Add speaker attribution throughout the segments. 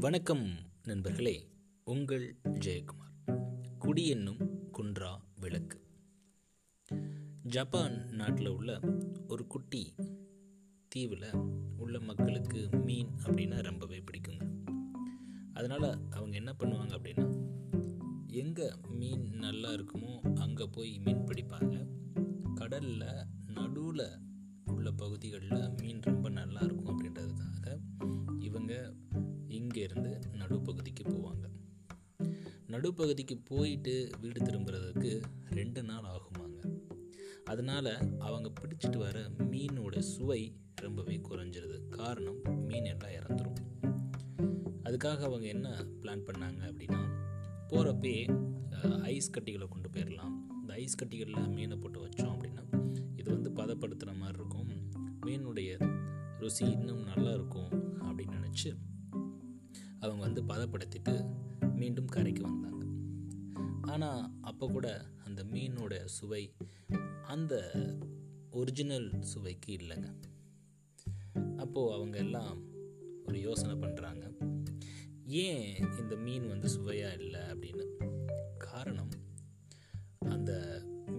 Speaker 1: வணக்கம் நண்பர்களே உங்கள் ஜெயக்குமார். குடி என்னும் குன்றா விளக்கு. ஜப்பான் நாட்டில் உள்ள ஒரு குட்டி தீவில் உள்ள மக்களுக்கு மீன் அப்படின்னா ரொம்பவே பிடிக்குங்க. அதனால் அவங்க என்ன பண்ணுவாங்க அப்படின்னா எங்கே மீன் நல்லா இருக்குமோ அங்கே போய் மீன் பிடிப்பாங்க. கடலில் நடுவில் உள்ள பகுதிகளில் மீன் ரொம்ப நடுப்பகுதிக்கு போயிட்டு வீடு திரும்புறதுக்கு ரெண்டு நாள் ஆகுமாங்க. அதனால் அவங்க பிடிச்சிட்டு வர மீனோட சுவை ரொம்பவே குறைஞ்சிருது. காரணம் மீன் எல்லாம் இறந்துடும் அதுக்காக அவங்க என்ன பிளான் பண்ணாங்க அப்படின்னா போகிறப்பே ஐஸ் கட்டிகளை கொண்டு போயிடலாம் இந்த ஐஸ் கட்டிகளில் மீனை போட்டு வச்சோம் அப்படின்னா இது வந்து பதப்படுத்துகிற மாதிரி இருக்கும். மீனுடைய ருசி இன்னும் நல்லா இருக்கும் அப்படின்னு நினச்சி அவங்க வந்து பதப்படுத்திட்டு மீண்டும் கரைக்கு வந்தாங்க. ஆனால் அப்போ கூட அந்த மீனோட சுவை அந்த ஒரிஜினல் சுவைக்கு இல்லைங்க. அப்போது அவங்க எல்லாம் ஒரு யோசனை பண்ணுறாங்க ஏன் இந்த மீன் வந்து சுவையாக இல்லை அப்படின்னு? காரணம் அந்த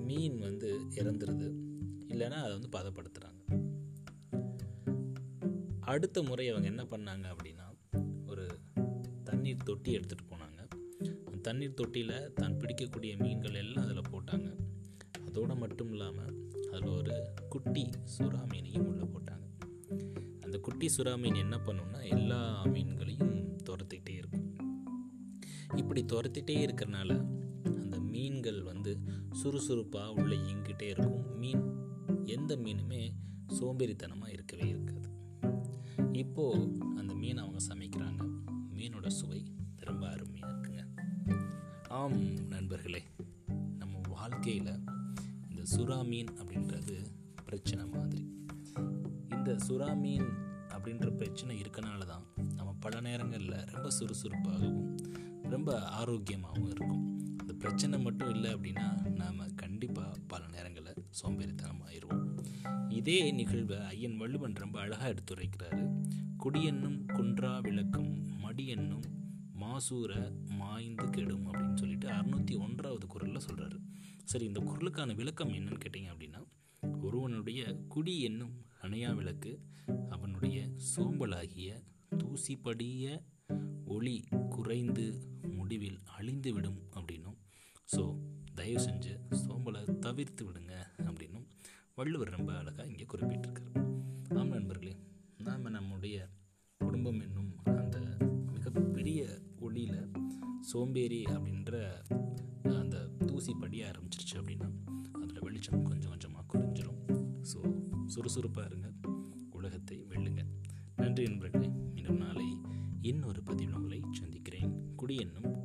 Speaker 1: மீன் வந்து இறந்துருது. இல்லைன்னா அதை வந்து பதப்படுத்துகிறாங்க அடுத்த முறை அவங்க என்ன பண்ணாங்க அப்படின்னா ஒரு தண்ணீர் தொட்டி எடுத்துகிட்டு போனாங்க. தண்ணீர் தொட்டியில் தான் பிடிக்கக்கூடிய மீன்கள் எல்லாம் அதில் போட்டாங்க. அதோடு மட்டும் இல்லாமல் அதில் ஒரு குட்டி சுறா மீனையும் உள்ளே போட்டாங்க. அந்த குட்டி சுறா மீன் என்ன பண்ணுன்னா எல்லா மீன்களையும் துரத்திக்கிட்டே இருக்கும். இப்படி துரத்திட்டே இருக்கிறனால அந்த மீன்கள் வந்து சுறுசுறுப்பாக உள்ளே இயங்கிட்டே இருக்கும். மீன் எந்த மீனுமே சோம்பேறித்தனமாக இருக்கவே இருக்காது. இப்போது அந்த மீன் அவங்க சமைக்கிறாங்க. ஆம் நண்பர்களே நம்ம வாழ்க்கையில் இந்த சுறா மீன் அப்படின்றது பிரச்சனை மாதிரி. இந்த சுறா மீன் அப்படின்ற பிரச்சனை இருக்கனால தான் நம்ம பல நேரங்களில் ரொம்ப சுறுசுறுப்பாகவும் ரொம்ப ஆரோக்கியமாகவும் இருக்கும். இந்த பிரச்சனை மட்டும் இல்லை அப்படின்னா நாம் கண்டிப்பாக பல நேரங்களில் சோம்பேறித்தனம் ஆயிடுவோம் இதே நிகழ்வை ஐயன் வள்ளுவன் ரொம்ப அழகாக எடுத்துரைக்கிறாரு. குடியென்னும் குன்றா விளக்கம் மடி என்னும் மாசூரை மாய்ந்து கெடும் அப்படின்னு சொல்லிட்டு அறுநூத்தி ஒன்றாவது குரலில் சொல்கிறாரு சரி இந்த குரலுக்கான விளக்கம் என்னன்னு கேட்டிங்க அப்படின்னா ஒருவனுடைய குடி என்னும் அணையா விளக்கு அவனுடைய சோம்பலாகிய தூசிப்படிய ஒளி குறைந்து முடிவில் அழிந்து விடும் அப்படின்னும். ஸோ தயவு செஞ்சு சோம்பலை தவிர்த்து விடுங்க அப்படின்னும் வள்ளுவர் ரொம்ப அழகாக இங்கே குறிப்பிட்டிருக்கார். ஆம் நண்பர்களே நாம் நம்முடைய குடும்பம் என்னும் சோம்பேறி அப்படின்ற அந்த தூசி படிய ஆரம்பிச்சிருச்சு அப்படின்னா அதில் வெளிச்சம் கொஞ்சம் கொஞ்சமாக குறைஞ்சிரும். ஸோ சுறுசுறுப்பாக இருங்க. உலகத்தை வெல்லுங்க. நன்றி நண்பர்களே. மீண்டும் நாளை இன்னொரு பதிவில் உங்களை சந்திக்கிறேன். குடி என்னும்